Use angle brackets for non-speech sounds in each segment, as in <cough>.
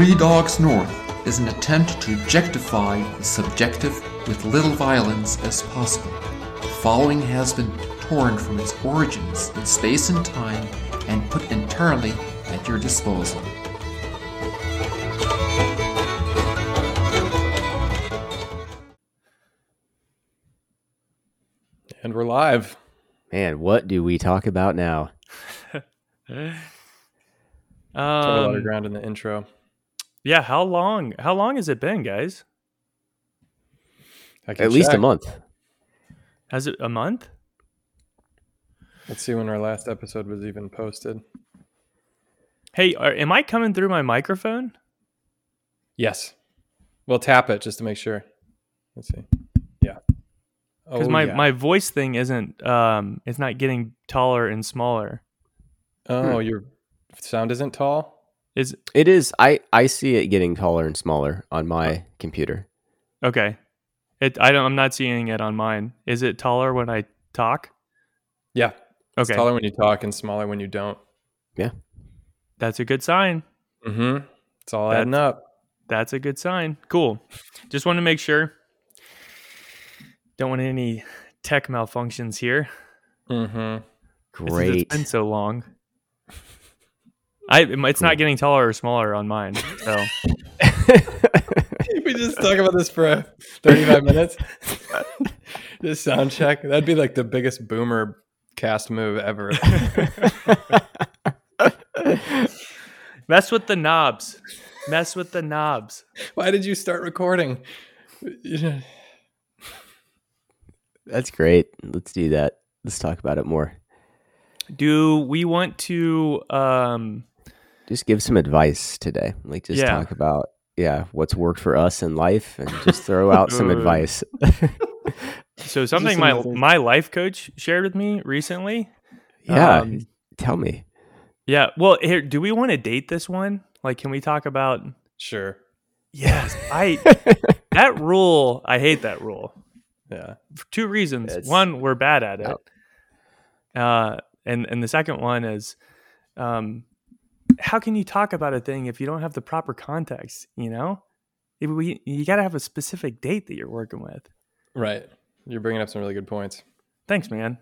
Three Dogs North is an attempt to objectify the subjective with little violence as possible. The following has been torn from its origins in space and time and put entirely at your disposal. And we're live. Man, what do we talk about now? <laughs> Covered a lot of Um, ground in the intro. Yeah, how long? How long has it been, guys? I can At least a month. Has it a month? Let's see when our last episode was even posted. Hey, are, am I coming through my microphone? Yes. We'll tap it just to make sure. Let's see. Yeah. Because Oh, my yeah. my voice thing isn't um it's not getting taller and smaller. oh, your sound isn't tall. Is It is. I I see it getting taller and smaller on my computer. okay. It I don't I'm not seeing it on mine. Is it taller when I talk? Yeah. It's Okay. taller when you talk and smaller when you don't. Yeah. That's a good sign. Mm-hmm. It's all That's- adding up. That's a good sign. Cool. Just want to make sure. Don't want any tech malfunctions here. Mm-hmm. It's- Great. It's been so long. I it's not getting taller or smaller on mine. So <laughs> we just talk about this for 35 minutes. <laughs> this sound check. That'd be like the biggest boomer cast move ever. <laughs> mess with the knobs. Mess with the knobs. Why did you start recording? That's great. Let's do that. Let's talk about it more. Do we want to um Just give some advice today. Like just Yeah. talk about yeah, what's worked for us in life and just throw <laughs> out some advice. <laughs> so <laughs> something my another- my life coach shared with me recently. yeah. Um, tell me. Yeah. Well, here do we want to date this one? Like can we talk about Sure. Yes, I that rule, I hate that rule. Yeah. for two reasons. It's- one, we're bad at it. Uh, and and the second one is, um, how can you talk about a thing if you don't have the proper context? You know, we you got to have a specific date that you're working with. Right. You're bringing up some really good points. Thanks, man.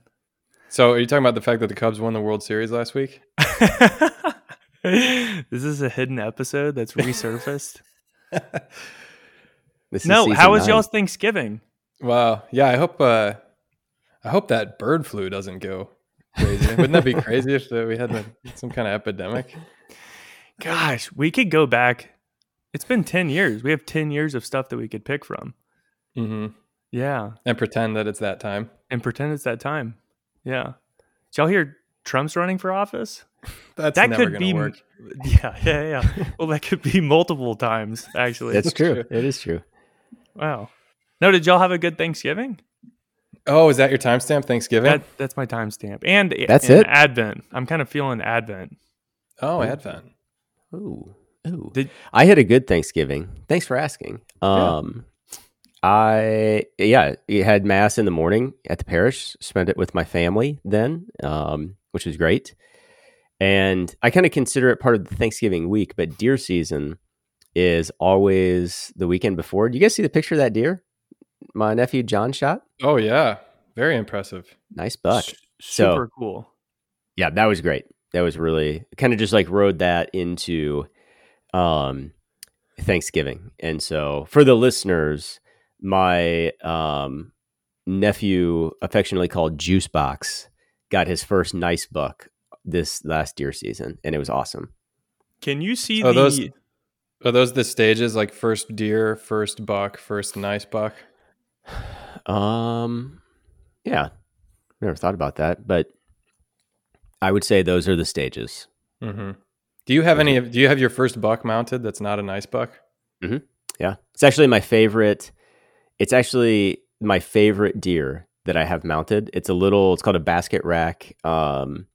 So, are you talking about the fact that the Cubs won the World Series last week? <laughs> this is a hidden episode that's resurfaced. <laughs> No, how was nine. y'all's Thanksgiving? Wow. Yeah. I hope. Uh, I hope that bird flu doesn't go crazy. Wouldn't that be <laughs> crazy if uh, we had some kind of epidemic? Gosh, we could go back. It's been ten years. We have ten years of stuff that we could pick from. Mm-hmm. Yeah. And pretend that it's that time. and pretend it's that time. Yeah. Did y'all hear Trump's running for office? <laughs> That's that never could be work. <laughs> Yeah, yeah, yeah. well, that could be multiple times actually. That's true. true. It is true. wow. No, did y'all have a good Thanksgiving? Oh, is that your timestamp? Thanksgiving. That that's my timestamp. And That's and it? Advent. I'm kind of feeling Advent. oh, Advent. Ooh. Ooh. Did- I had a good Thanksgiving. Thanks for asking. Um I yeah, had mass in the morning at the parish, spent it with my family then, um, which was great. And I kind of consider it part of the Thanksgiving week, but deer season is always the weekend before. Do you guys see the picture of that deer? My nephew John shot? Oh yeah, very impressive. Nice buck. S- So- super cool. yeah, that was great. That was really kind of just like rode that into um Thanksgiving. And so for the listeners, my um nephew affectionately called Juice Box got his first nice buck this last deer season and it was awesome. Can you see Oh, the those- Are those the stages like first deer, first buck, first nice buck? <sighs> Um yeah. Never thought about that, but I would say those are the stages. Mm-hmm. Do you have any? Do you have your first buck mounted? That's not a nice buck. Yeah. It's actually my favorite. It's actually my favorite deer that I have mounted. It's a little, it's called a basket rack um,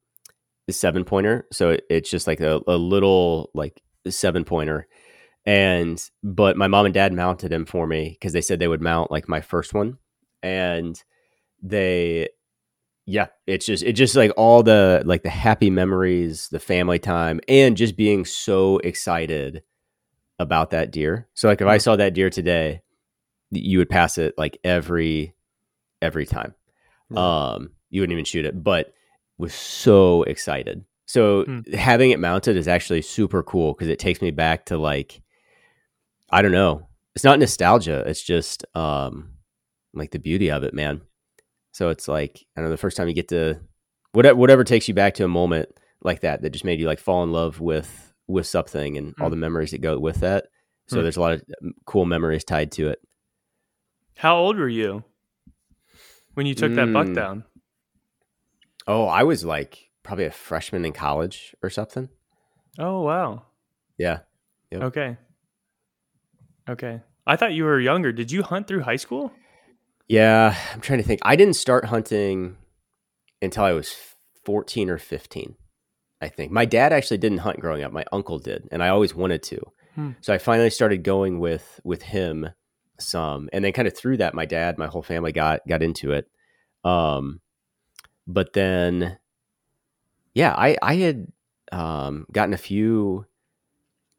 seven pointer. So it, it's just like a, a little like seven pointer. And, but my mom and dad mounted him for me because they said they would mount like my first one. And they, yeah, it's just, it just like all the, like the happy memories, the family time, and just being so excited about that deer. So like if I saw that deer today, you would pass it like every every time. Um, you wouldn't even shoot it, but was so excited. So Hmm. having it mounted is actually super cool because it takes me back to like I don't know. It's not nostalgia. It's just um like the beauty of it, man. So it's like I don't know the first time you get to whatever whatever takes you back to a moment like that that just made you like fall in love with with something and all Hmm. the memories that go with that. So Hmm. there's a lot of um, cool memories tied to it. How old were you when you took that buck Mm. down? Oh, I was like probably a freshman in college or something. Oh wow. Yeah. Yep. Okay. Okay. I thought you were younger. Did you hunt through high school? Yeah, I'm trying to think. I didn't start hunting until I was 14 or 15, I think. My dad actually didn't hunt growing up. My uncle did, and I always wanted to. Hmm. So I finally started going with with him some, and then kind of through that, my dad, my whole family got got into it. Um, but then, yeah, I I had um, gotten a few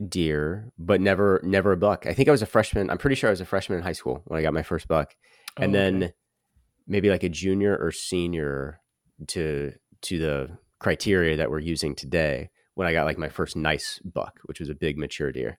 deer, but never never a buck. I think I was a freshman. I'm pretty sure I was a freshman in high school when I got my first buck Oh, and Oh, then okay. maybe like a junior or senior to to the criteria that we're using today when I got like my first nice buck, which was a big mature deer.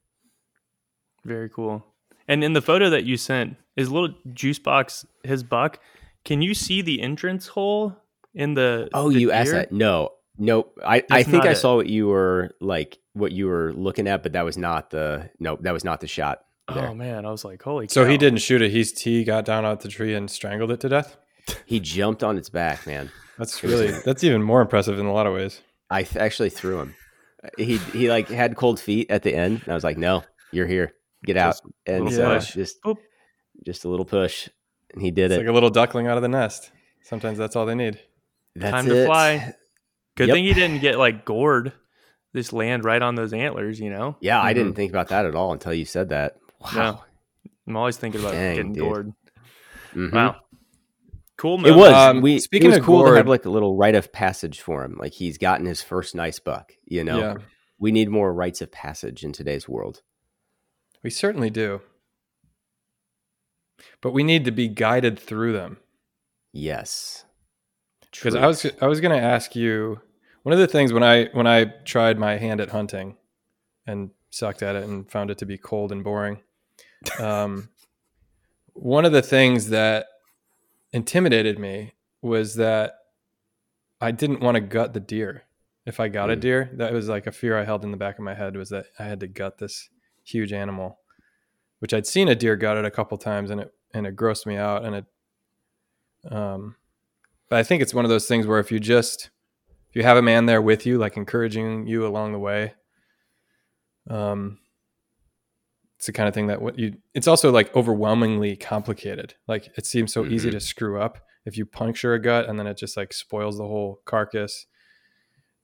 very cool. And in the photo that you sent, is little juice box his buck? Can you see the entrance hole in the? Oh, the you asked that? No, no. I I think I it. saw what you were like what you were looking at, but that was not the no, that was not the shot. There. Oh man, I was like, holy. So he didn't shoot it. He's he got down out the tree and strangled it to death. He jumped on its back, man. That's really that's even more impressive in a lot of ways. I th- actually threw him. He he like had cold feet at the end, and I was like, "No, you're here. Get out." Just And little so push. just Boop. just a little push, and he did It's it. like a little duckling out of the nest. Sometimes that's all they need. That's Time to it. fly. Good Yep. thing he didn't get like gored. Just land right on those antlers, you know. Yeah, I Mhm. didn't think about that at all until you said that. Wow. I'm always thinking about Dang, getting dude. gored. Mhm. Wow. Cool. It was. Um, we speaking it was of cool to have like a little rite of passage for him. Like he's gotten his first nice buck. You know, Yeah, we need more rites of passage in today's world. we certainly do. But we need to be guided through them. Yes, Because I was I was going to ask you one of the things when I when I tried my hand at hunting and sucked at it and found it to be cold and boring. Um, one of the things that intimidated me was that I didn't want to gut the deer. If I got a Mm. deer, that was like a fear I held in the back of my head was that I had to gut this huge animal, which I'd seen a deer gutted a couple times and it and it grossed me out and it um but I think it's one of those things where if you just if you have a man there with you, like encouraging you along the way, um, it's the kind of thing that what you. It's also like overwhelmingly complicated. Like it seems so easy Mhm. to screw up if you puncture a gut and then it just like spoils the whole carcass.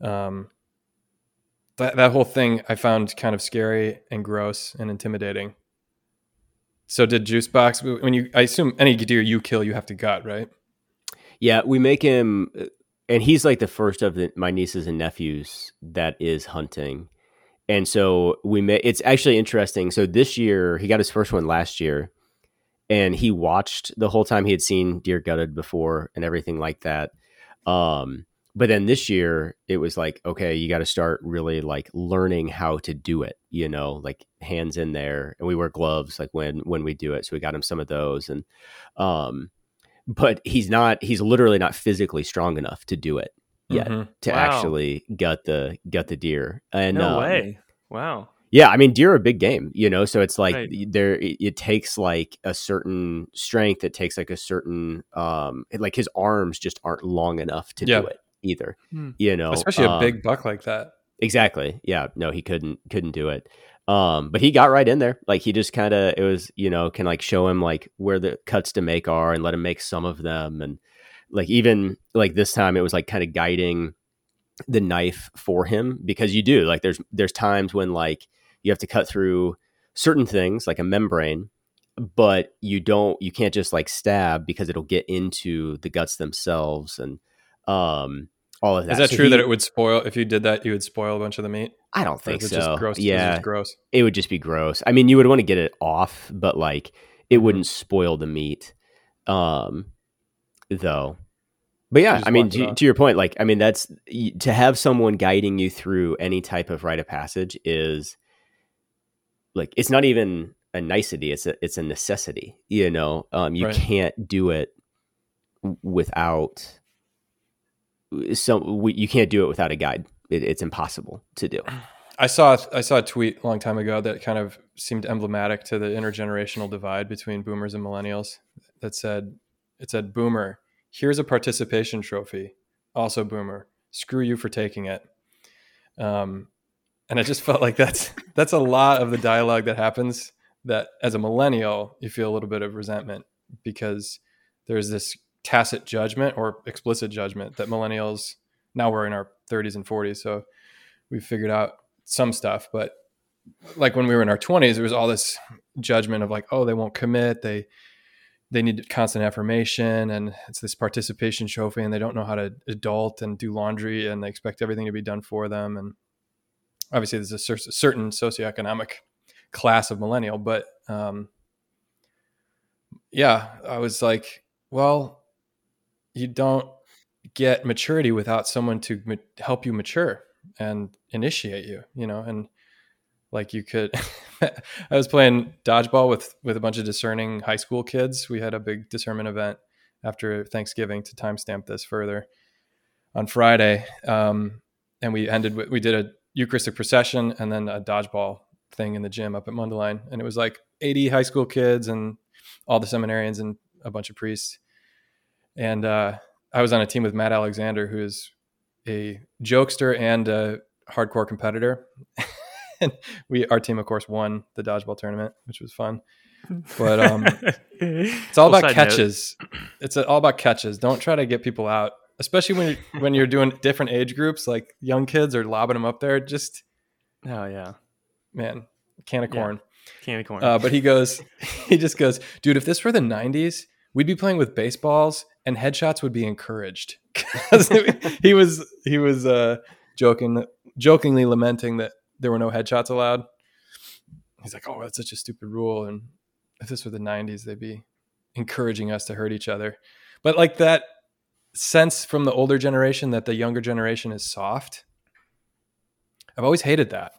Um, that that whole thing I found kind of scary and gross and intimidating. So did juice box when you? I assume any deer you kill, you have to gut, right? Yeah, we make him, uh, and he's like the first of the, my nieces and nephews that is hunting, and so we may. It's actually interesting. So this year he got his first one last year, and he watched the whole time. He had seen deer gutted before and everything like that. Um, but then this year it was like, okay, you got to start really like learning how to do it. You know, like hands in there, and we wear gloves like when when we do it. So we got him some of those, and um but he's not he's literally not physically strong enough to do it yet Mhm. to Wow. actually gut the gut the deer and no um, way. Wow. yeah i mean deer are a big game you know so it's like Right. there it, it takes like a certain strength it takes like a certain um like his arms just aren't long enough to Yeah. do it either Hmm. you know Especially a um, big buck like that. Exactly. Yeah. No, he couldn't couldn't do it. Um, but he got right in there. Like he just kind of it was, you know, can like show him like where the cuts to make are and let him make some of them and like even like this time it was like kind of guiding the knife for him because you do like there's there's times when like you have to cut through certain things like a membrane but you don't you can't just like stab because it'll get into the guts themselves and um all of that. Is that So true that it would spoil if you did that? You would spoil a bunch of the meat. I don't think so. just gross? it Yeah, just gross. it would just be gross. I mean, you would want to get it off, but like it Mhm. wouldn't spoil the meat. Um, though. But yeah, I mean, to, to your point, like I mean, that's to have someone guiding you through any type of rite of passage is like it's not even a nicety; it's a it's a necessity. You know, um, you Right. can't do it without some. we- You can't do it without a guide. It, it's impossible to do. I saw I saw a tweet a long time ago that kind of seemed emblematic to the intergenerational divide between boomers and millennials. That said, it said, "Boomer, here's a participation trophy. Also, boomer, screw you for taking it." Um, and I just <laughs> felt like that's that's a lot of the dialogue that happens. That as a millennial, you feel a little bit of resentment because there's this tacit judgment or explicit judgment that millennials now we're in our 30s and 40s, so we've figured out some stuff but like when we were in our 20s there was all this judgment of like oh they won't commit they they need constant affirmation and it's this participation trophy and they don't know how to adult and do laundry and they expect everything to be done for them and obviously there's a cer- certain socioeconomic class of millennial but um yeah i was like well you don't get maturity without someone to ma- help you mature and initiate you you know and like you could <laughs> <laughs> i was playing dodgeball with with a bunch of discerning high school kids. We had a big discernment event after thanksgiving to timestamp this further on friday. Um, and we ended with we did a eucharistic procession and then a dodgeball thing in the gym up at Mundelein and it was like 80 high school kids and all the seminarians and a bunch of priests. And uh, i was on a team with matt alexander who is a jokester and a hardcore competitor. <laughs> and we our team of course won the dodgeball tournament, which was fun. <laughs> But um <laughs> it's all about catches. It's all about catches. Don't try to get people out, especially when you're, when you're doing different age groups like young kids are lobbing them up there just Oh yeah, man, can of Yeah. corn. candy corn. Uh, but he goes, <laughs> he just goes, dude, if this were the 90s, we'd be playing with baseballs and headshots would be encouraged. 'Cause he was, he was uh, joking, jokingly lamenting that there were no headshots allowed. He's like, oh, that's such a stupid rule. And if this were the 90s, they'd be encouraging us to hurt each other. But like that sense from the older generation that the younger generation is soft, I've always hated that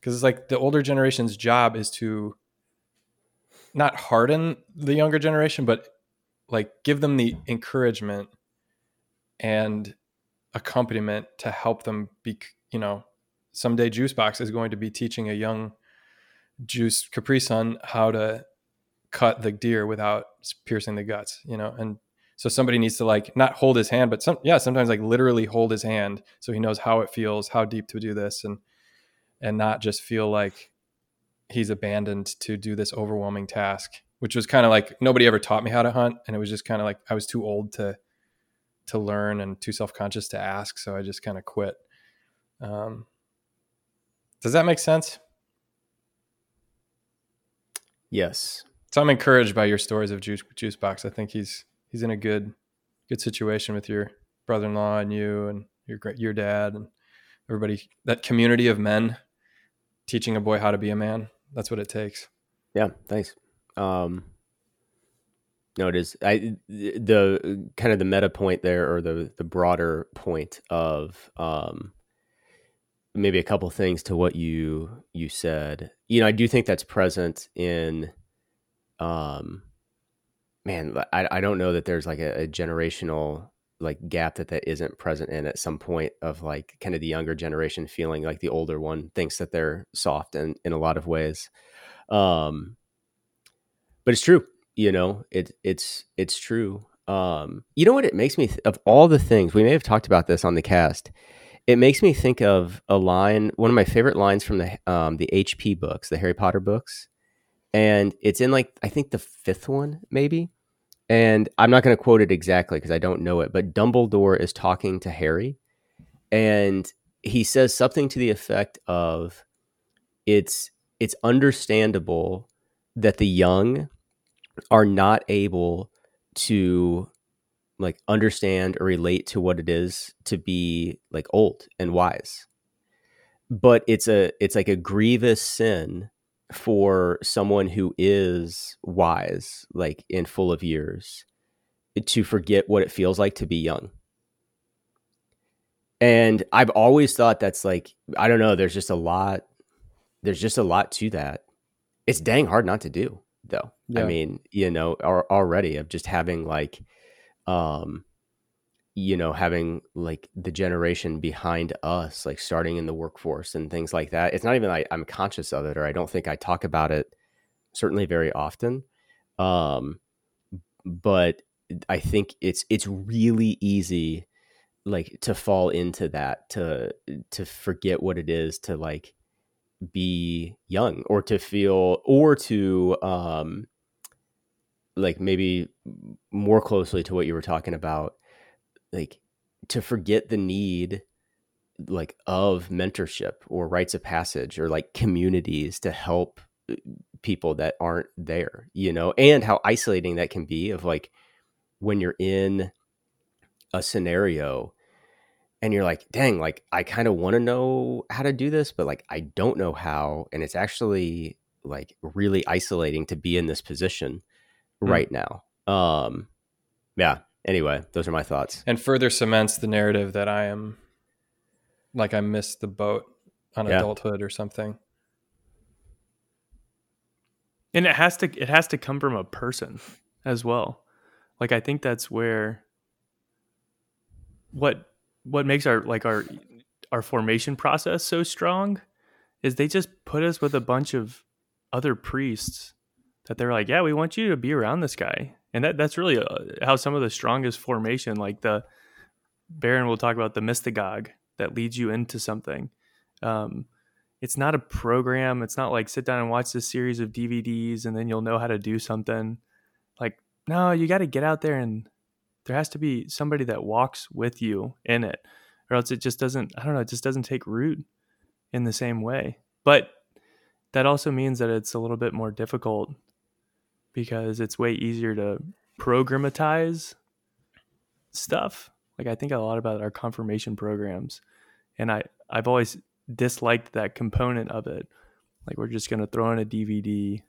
because it's like the older generation's job is to not harden the younger generation but like give them the encouragement and accompaniment to help them be you know someday juice box is going to be teaching a young juice capri sun how to cut the deer without piercing the guts you know and so somebody needs to like not hold his hand but some yeah sometimes like literally hold his hand so he knows how it feels how deep to do this and and not just feel like he's abandoned to do this overwhelming task which was kind of like nobody ever taught me how to hunt and it was just kind of like i was too old to to learn and too self-conscious to ask so i just kind of quit. Um, does that make sense Yes. so i'm encouraged by your stories of juice juice box i think he's he's in a good good situation with your brother-in-law and you and your your dad and everybody that community of men teaching a boy how to be a man that's what it takes Yeah, thanks. Um, no, it is. I the kind of the meta point there, or the the broader point of um, maybe a couple things to what you you said. You know, I do think that's present in, um, man, I I don't know that there's like a, a generational like gap that that isn't present in at some point of like kind of the younger generation feeling like the older one thinks that they're soft and in a lot of ways um but it's true you know it it's it's true um you know what it makes me th- of all the things we may have talked about this on the cast it makes me think of a line one of my favorite lines from the um the hp books the harry potter books. And it's in like i think the fifth one maybe. And i'm not going to quote it exactly because i don't know it but dumbledore is talking to harry. And he says something to the effect of it's it's understandable that the young are not able to like understand or relate to what it is to be like old and wise. But it's a it's like a grievous sin for someone who is wise like in full of years eh, to forget what it feels like to be young. And i've always thought that's like i don't know there's just a lot there's just a lot to that. It's dang hard not to do though. Yeah. i mean you know al- already of just having like um you know having like the generation behind us like starting in the workforce and things like that. It's not even like i'm conscious of it or i don't think i talk about it certainly very often. Um but i think it's it's really easy like to fall into that to to forget what it is to like be young or to feel or to um like maybe more closely to what you were talking about like to forget the need like of mentorship or rites of passage or like communities to help uh, people that aren't there you know? And how isolating that can be of like when you're in a scenario and you're like dang like i kind of want to know how to do this but like i don't know how. And it's actually like really isolating to be in this position Hmm. right now um yeah anyway those are my thoughts and further cements the narrative that I am like I missed the boat on Yeah. adulthood or something. and it has to it has to come from a person as well like i think that's where what what makes our like our our formation process so strong is they just put us with a bunch of other priests that they're like yeah we want you to be around this guy and that that's really uh, how some of the strongest formation like the Barron will talk about the mystagogue that leads you into something um, it's not a program. It's not like sit down and watch this series of DVDs and then you'll know how to do something. Like, no, you got to get out there and there has to be somebody that walks with you in it, or else it just doesn't, I don't know, it just doesn't take root in the same way. But that also means that it's a little bit more difficult because it's way easier to programatize stuff. Like, I think a lot about our confirmation programs. And I, I've always disliked that component of it. Like we're just going to throw in a DVD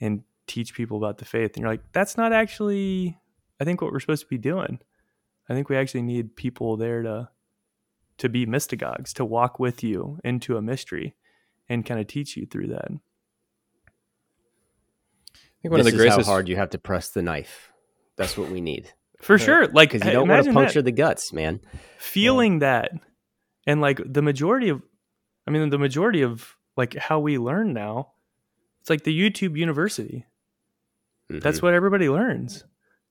and teach people about the faith. And you're like, that's not actually, I think what we're supposed to be doing. I think we actually need people there to to be mystagogues, to walk with you into a mystery and kind of teach you through that. I think one this of the is greatest how hard you have to press the knife that's what we need For sure. Like because you don't want to puncture that. the guts man feeling that and like the majority of i mean the majority of like how we learn now it's like the youtube university that's Mhm. what everybody learns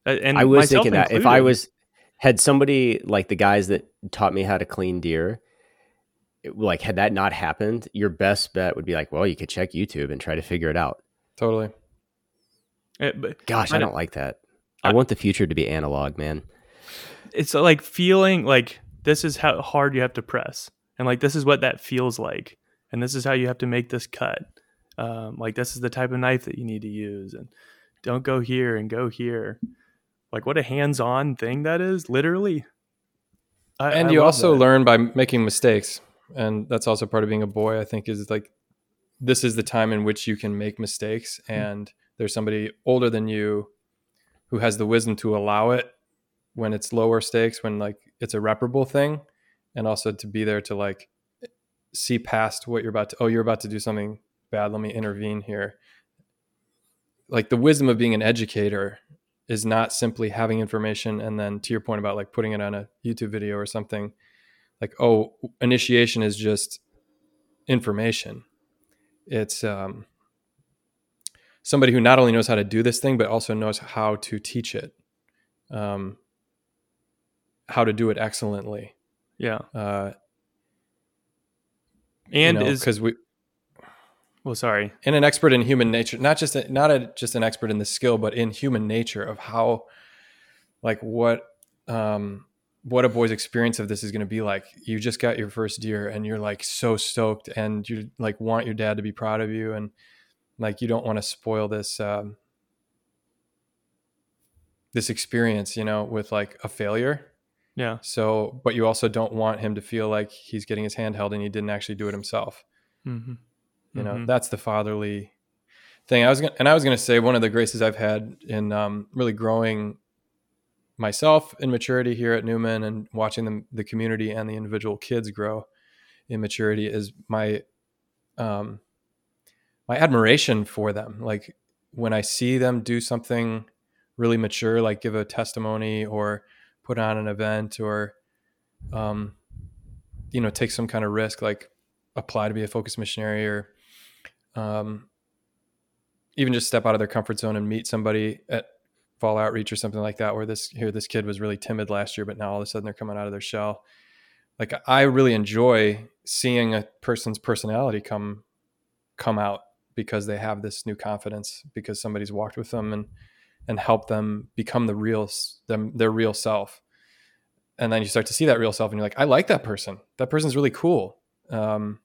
and I was myself thinking that if I was had somebody like the guys that taught me how to clean deer, it- like had that not happened, your best bet would be like, well, you could check YouTube and try to figure it out. totally. Uh, but Gosh, I, I don't don't- like that. I I- want the future to be analog, man. it's like feeling like this is how hard you have to press and like this is what that feels like and this is how you have to make this cut um, like this is the type of knife that you need to use and don't go here and go here like what a hands-on thing that is literally I, and I you also that. learn by making mistakes and that's also part of being a boy i think is like this is the time in which you can make mistakes Hmm. and there's somebody older than you who has the wisdom to allow it when it's lower stakes when like it's a reparable thing and also to be there to like see past what you're about to oh you're about to do something bad let me intervene here. Like the wisdom of being an educator is not simply having information and then to your point about like putting it on a YouTube video or something like oh initiation is just information. It's um somebody who not only knows how to do this thing but also knows how to teach it um how to do it excellently. Yeah. Uh and is because we well sorry. And an expert in human nature not just a, not a, just an expert in the skill but in human nature of how like what um what a boy's experience of this is going to be like. You just got your first deer and you're like so stoked and you like want your dad to be proud of you and like you don't want to spoil this um this experience, you know, with like a failure. Yeah. So, but you also don't want him to feel like he's getting his hand held and he didn't actually do it himself. Mm-hmm. You know, Mhm. that's the fatherly thing. I was gonna, and I was going to say one of the graces I've had in um, really growing myself in maturity here at Newman and watching them, the community and the individual kids grow in maturity is my um, my admiration for them. Like when I see them do something really mature, like give a testimony or put on an event or um, you know take some kind of risk, like apply to be a focus missionary or um, even just step out of their comfort zone and meet somebody at fall outreach or something like that where this here this kid was really timid last year but now all of a sudden they're coming out of their shell like i really enjoy seeing a person's personality come come out because they have this new confidence because somebody's walked with them and and helped them become the real them their real self. And then you start to see that real self and you're like i like that person. That person's really cool. Um,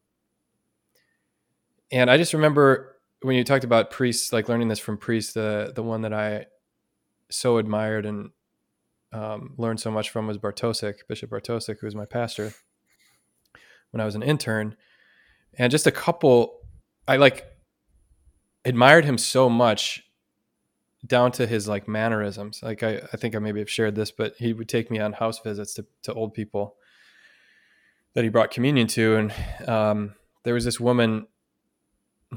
and i just remember when you talked about priests like learning this from priests the the one that i so admired and um, learned so much from was Bartosic, Bishop Bartosic, who was my pastor when I was an intern. And just a couple, I like admired him so much down to his like mannerisms. Like I, I think I maybe have shared this, but he would take me on house visits to, to old people that he brought communion to. And um, there was this woman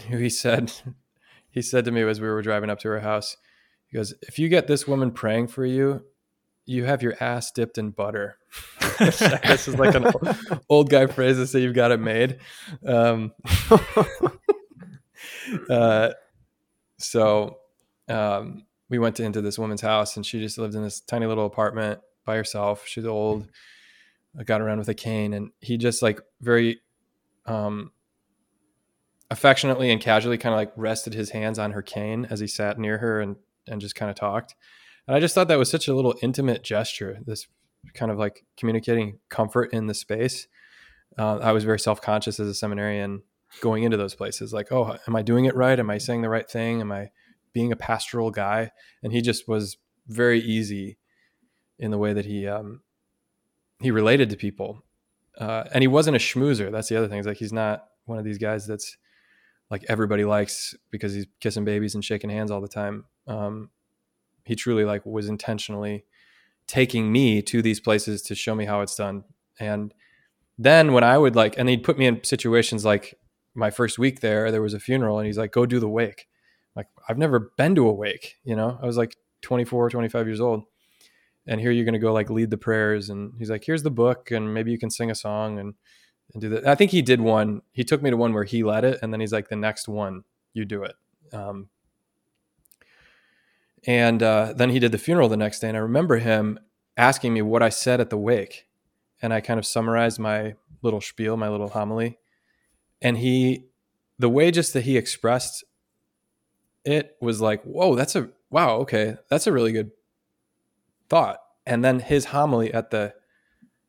who he said, <laughs> he said to me as we were driving up to her house, he goes, if you get this woman praying for you, you have your ass dipped in butter. <laughs> this is like an old, guy phrase to say you've got it made. Um, <laughs> <laughs> uh, so um, we went to, into this woman's house and she just lived in this tiny little apartment by herself. She's old. I got around with a cane and he just like very um, affectionately and casually kind of like rested his hands on her cane as he sat near her and and just kind of talked. And I just thought that was such a little intimate gesture, this kind of like communicating comfort in the space. Uh, I was very self conscious as a seminarian going into those places like, oh, am I doing it right? Am I saying the right thing? Am I being a pastoral guy? And he just was very easy in the way that he um, he related to people. Uh, and he wasn't a schmoozer. That's the other thing. Is like he's not one of these guys that's like everybody likes because he's kissing babies and shaking hands all the time. Um, he truly like was intentionally taking me to these places to show me how it's done. And then when I would like, and he'd put me in situations like my first week there, there was a funeral and he's like, go do the wake. Like I've never been to a wake, you know, I was like 24, 25 years old. And here you're going to go like lead the prayers. And he's like, here's the book and maybe you can sing a song and, and do that. I think he did one, he took me to one where he led it. And then he's like, the next one, you do it. Um, and uh, then he did the funeral the next day. And I remember him asking me what I said at the wake. And I kind of summarized my little spiel, my little homily. And he, the way just that he expressed it was like, whoa, that's a, wow, okay, that's a really good thought. And then his homily at the,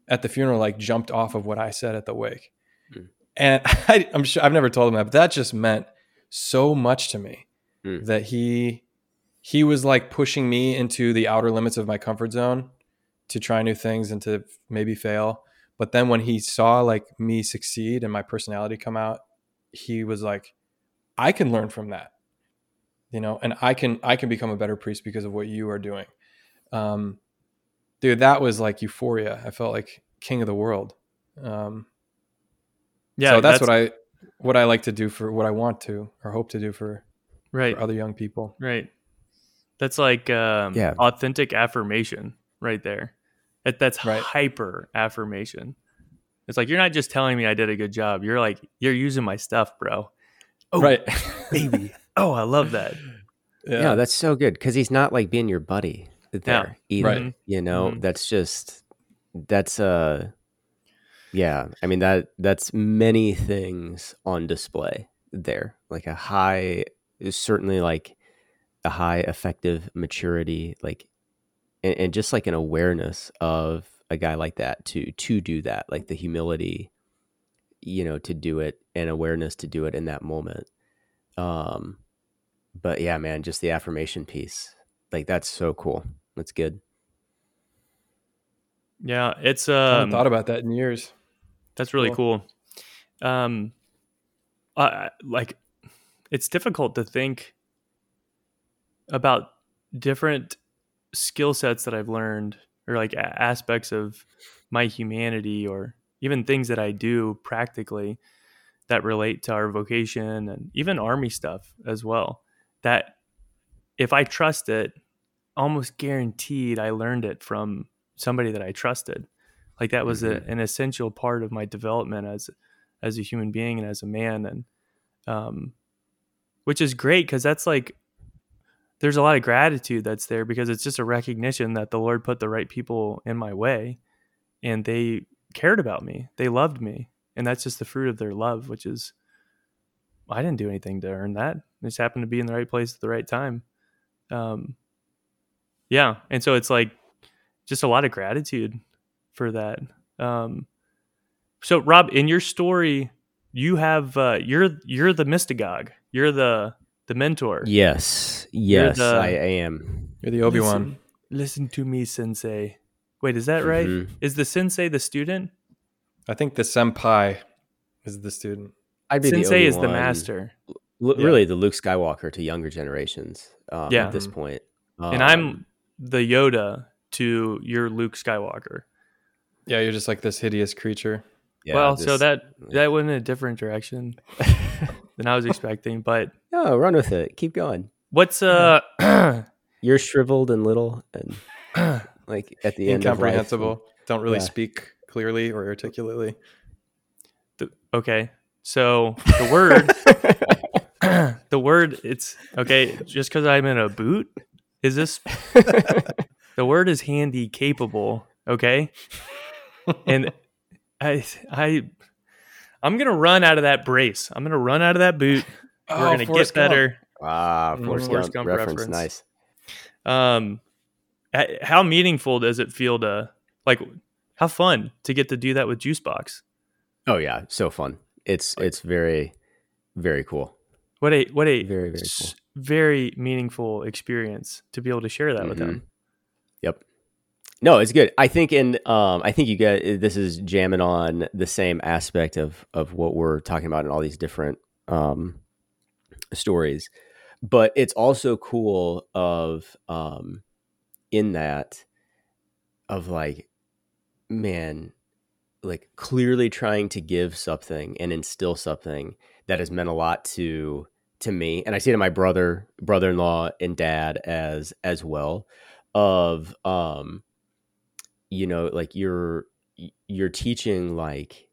at the funeral, like jumped off of what I said at the wake. Hmm. And <laughs> I, I'm sure I've never told him that, but that just meant so much to me Hmm. that he, he was like pushing me into the outer limits of my comfort zone to try new things and to maybe fail. But then when he saw like me succeed and my personality come out, he was like, I can learn from that, you know, and I can, I can become a better priest because of what you are doing. Um, dude, that was like euphoria. I felt like king of the world. Um, Yeah, so that's, what I, what I like to do for what I want to, or hope to do for, right, for other young people. right. That's like um, Yeah. authentic affirmation right there. That, that's Right. hyper affirmation. It's like you're not just telling me I did a good job. You're like you're using my stuff, bro. Oh, right. <laughs> baby. Oh, I love that. Yeah, that's so good because he's not like being your buddy there either. Right. You know, Mhm. that's just that's uh yeah. I mean that that's many things on display there. Like a high certainly like a high effective maturity, like and, and just like an awareness of a guy like that to to do that, like the humility, you know, to do it and awareness to do it in that moment. Um but yeah, man, just the affirmation piece. Like that's so cool. That's good. Yeah, it's I haven't um, thought about that in years. That's really cool. Um, I, like it's difficult to think about different skill sets that I've learned or like a- aspects of my humanity or even things that I do practically that relate to our vocation and even army stuff as well. That if I trust it, almost guaranteed I learned it from somebody that I trusted. Like that was a, Mhm. an essential part of my development as as a human being and as a man, and um, which is great because that's like there's a lot of gratitude that's there because it's just a recognition that the Lord put the right people in my way, and they cared about me, they loved me, and that's just the fruit of their love, which is I didn't do anything to earn that. I just happened to be in the right place at the right time. Um, yeah, and so it's like just a lot of gratitude for that. Um, so Rob, in your story, you have uh, you're you're the mystagogue. You're the the mentor. Yes, yes, the- I am. You're the Obi Wan. Listen, listen to me, Sensei. Wait, is that right? Mhm. Is the Sensei the student? I think the senpai is the student. I'd be Sensei is the master, L- Yeah. really the Luke Skywalker to younger generations. Um, Yeah. at this point, and Um, I'm the Yoda to your Luke Skywalker. Yeah, you're just like this hideous creature. yeah, well, so this- that that went in a different direction <laughs> than I was expecting. But no, run with it. Keep going. what's uh <clears throat> You're shriveled and little, and like at the end, of life, Incomprehensible. Don't really Yeah. speak clearly or articulately. the, okay? So the word <laughs> <clears throat> the word it's okay just because i'm in a boot is this <laughs> the word is handy capable okay and i i i'm gonna run out of that brace i'm gonna run out of that boot <laughs> we're Oh, gonna Forrest get Gump. better Ah, Mm, Forrest Forrest Gump, Gump reference. reference. Nice. um how meaningful does it feel to like how fun to get to do that with juicebox Oh yeah, so fun. It's it's very very cool. what a what a Very, very s- very meaningful experience to be able to share that with Mhm. them Yep. No, it's good. I think in um I think you get this is jamming on the same aspect of of what we're talking about in all these different um stories. But it's also cool of um in that of like man like clearly trying to give something and instill something that has meant a lot to to me and I see it in my brother brother-in-law and dad as as well of um you know like you're you're teaching like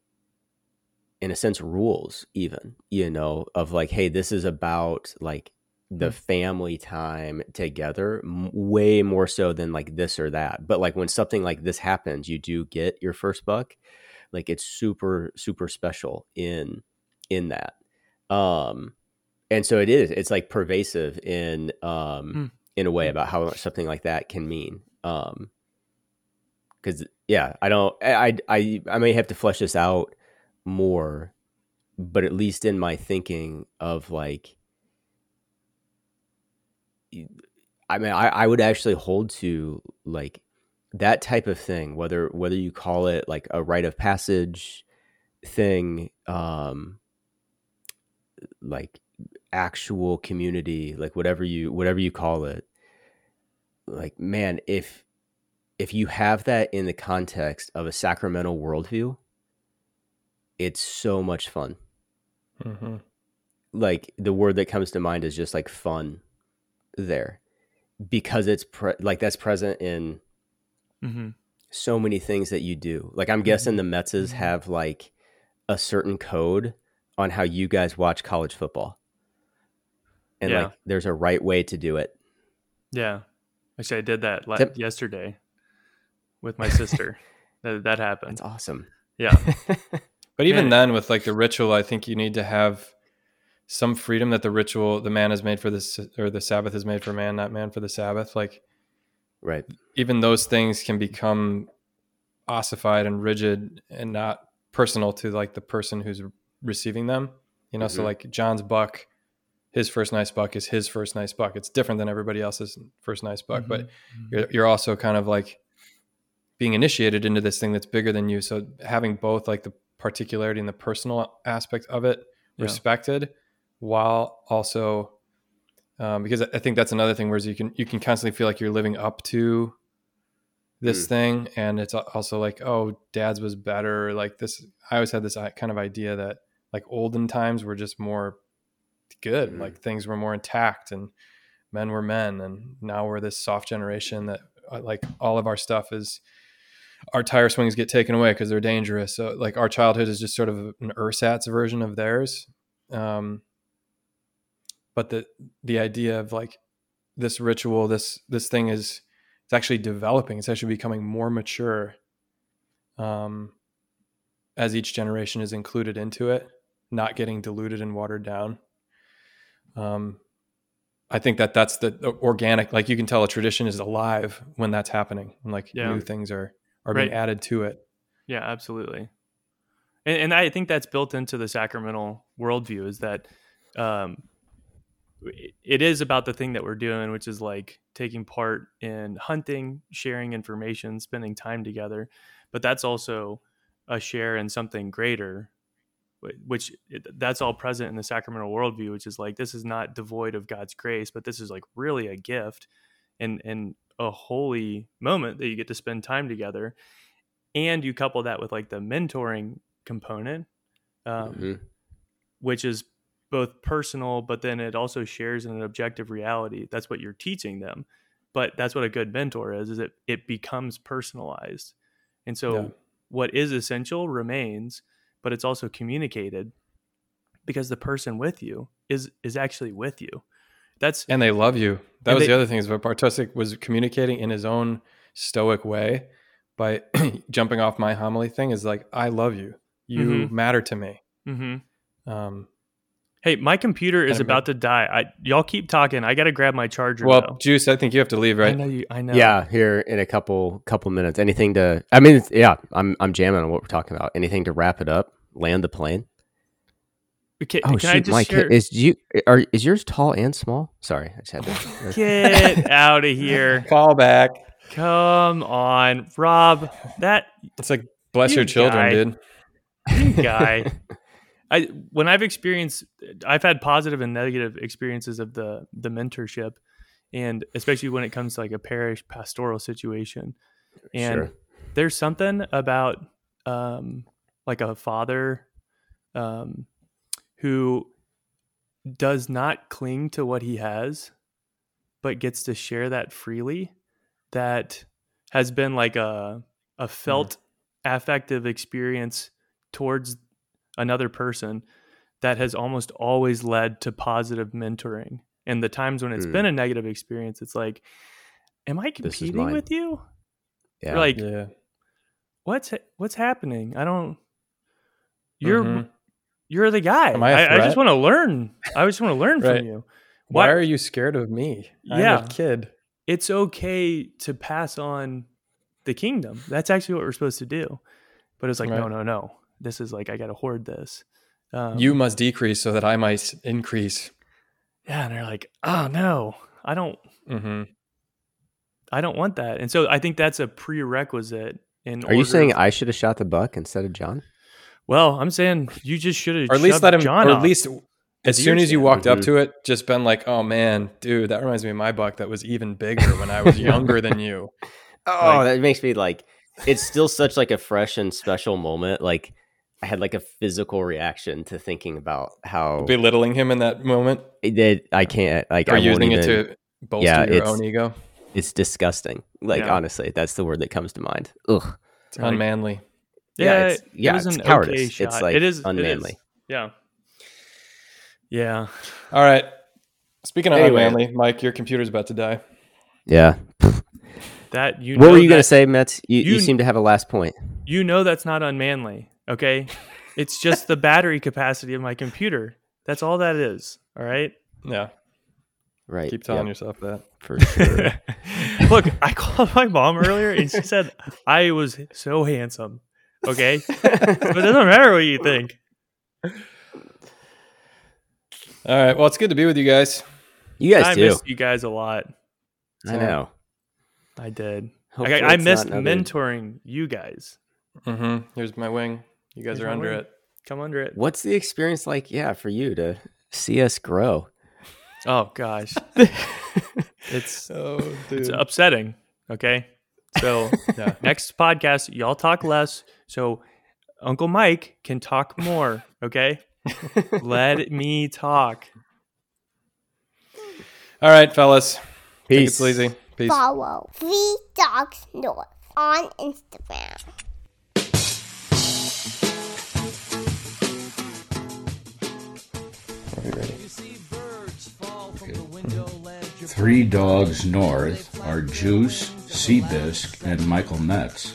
in a sense rules even you know of like hey this is about like the family time together m- way more so than like this or that. But like when something like this happens you do get your first buck like it's super super special in in that. Um and so it is it's like pervasive in um Hmm. in a way about how something like that can mean um because yeah i don't I, I i may have to flesh this out more but at least in my thinking of like i mean i, I would actually hold to like that type of thing whether whether you call it like a rite of passage thing um like actual community like whatever you whatever you call it. Like man if if you have that in the context of a sacramental worldview it's so much fun. Hmm like the word that comes to mind is just like fun there because it's pre- like that's present in mm-hmm. so many things that you do. Like i'm guessing the metzes have like a certain code on how you guys watch college football. And Yeah. like there's a right way to do it. Yeah. Actually, I did that la- yesterday with my sister. <laughs> that, that happened. that's awesome Yeah. <laughs> But even Man. then, with like the ritual, I think you need to have some freedom that the ritual, the man is made for this, or the Sabbath is made for man, not man for the Sabbath. Like right even those things can become ossified and rigid and not personal to like the person who's receiving them. You know, so Mhm. like John's buck, his first nice buck is his first nice buck. It's different than everybody else's first nice buck, Mhm. but you're, you're also kind of like being initiated into this thing that's bigger than you. So having both like the particularity and the personal aspect of it Yeah. respected, while also um, because I think that's another thing, whereas you can you can constantly feel like you're living up to this Mm. thing, and it's also like, oh, dad's was better. Like this, I always had this kind of idea that like olden times were just more good, Mhm. like things were more intact, and men were men, and now we're this soft generation that uh, like all of our stuff is our tire swings get taken away because they're dangerous. So like our childhood is just sort of an ersatz version of theirs. Um, but the the idea of like this ritual, this this thing is it's actually developing. It's actually becoming more mature um, as each generation is included into it, not getting diluted and watered down. Um, I think that that's the, organic. Like you can tell a tradition is alive when that's happening, and like Yeah. new things are are being Right. added to it. Yeah, absolutely. And, and I think that's built into the sacramental worldview is that um, it- it is about the thing that we're doing, which is like taking part in hunting, sharing information, spending time together. But that's also a share in something greater, which it- that's all present in the sacramental worldview, which is like this is not devoid of God's grace, but this is like really a gift and and a holy moment that you get to spend time together and you couple that with like the mentoring component um, Mhm. which is both personal but then it also shares in an objective reality that's what you're teaching them but that's what a good mentor is is it it becomes personalized and so Yeah. what is essential remains but it's also communicated because the person with you is is actually with you that's and they love you. That was they- the other thing is what Bartosic was communicating in his own stoic way by <clears throat> jumping off my homily thing is like, I love you. You Mhm. matter to me. hmm Um, hey my computer is Kinda about to die i y'all keep talking i gotta grab my charger well, though. Juice, I think you have to leave, i right? know you i know Yeah, here in a couple couple minutes. Anything to? I mean, yeah, I'm I'm jamming on what we're talking about. Anything to wrap it up? Land the plane. Can, Oh can I shoot, just Mike, share? is you are is yours tall and small? Sorry, I just had to. <laughs> <laughs> Get out of here! Call back. Come on, Rob. That It's like, bless You your children, guy. dude. <laughs> guy. I when I've experienced, I've had positive and negative experiences of the the mentorship, and especially when it comes to like a parish pastoral situation. And Sure. there's something about um, like a father um, who does not cling to what he has, but gets to share that freely. That has been like a a felt affective experience towards another person that has almost always led to positive mentoring. And the times when it's Mm. been a negative experience, it's like, am I competing with you? Yeah. You're like, Yeah. what's what's happening? I don't. You're Mhm. You're the guy. Am I a I, I just want to learn. I just want to learn Right. from you. Why Why- are you scared of me? I'm Yeah. a kid. It's okay to pass on the kingdom. That's actually what we're supposed to do. But it's like, no, Right. no, no. This is like I got to hoard this. Um, you must decrease so that I might increase. yeah, and they're like, oh no, I don't, hmm I don't want that. And so I think that's a prerequisite. In are you order- saying I should have shot the buck instead of John? Well, I'm saying you just should have, Or at least let him, John or at least as soon as you stand. walked up Mhm. to it, just been like, oh man, dude, that reminds me of my buck that was even bigger when I was <laughs> younger than you. Oh, Like- that makes me like. It's still such like a fresh and special moment. Like I had like a physical reaction to thinking about how Belittling him in that moment that I can't like. or I won't using it even- to bolster Yeah, your it's- own ego. It's disgusting. Like Yeah. honestly, that's the word that comes to mind. Ugh. It's Like- unmanly. Yeah, Yeah, it's- it yeah, was it's an cowardice. okay It's, like, it is it is. unmanly. Yeah, yeah. All right. Speaking of Anyway. unmanly, Mike, your computer's about to die. Yeah. That you. What know were you going to say, Metz? You, you, you- seem to have a last point. You know that's not unmanly. Okay, it's just the battery capacity of my computer. That's all that is. All right. Yeah. Right. Keep telling Yep, yourself that. for sure. <laughs> Look, I called my mom earlier and she said I was so handsome. Okay, but it doesn't matter what you think. All right. Well, it's good to be with you guys. You guys I do. missed you guys a lot. I know. I did. Hopefully I, I missed mentoring you guys. Mm-hmm. Here's my wing. You guys Here's are under wing. it. Come under it. What's the experience like? Yeah, for you to see us grow. Oh gosh, <laughs> it's <laughs> Oh, it's upsetting. Okay, so <laughs> Yeah. next podcast, y'all talk less, so Uncle Mike can talk more. Okay, let <laughs> me talk. All right, fellas. Take it Peace. sleazy. Peace. Follow Three Dogs North on Instagram. Three Dogs North are Juice, Seabisc, and Michael Metz.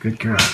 Good girl.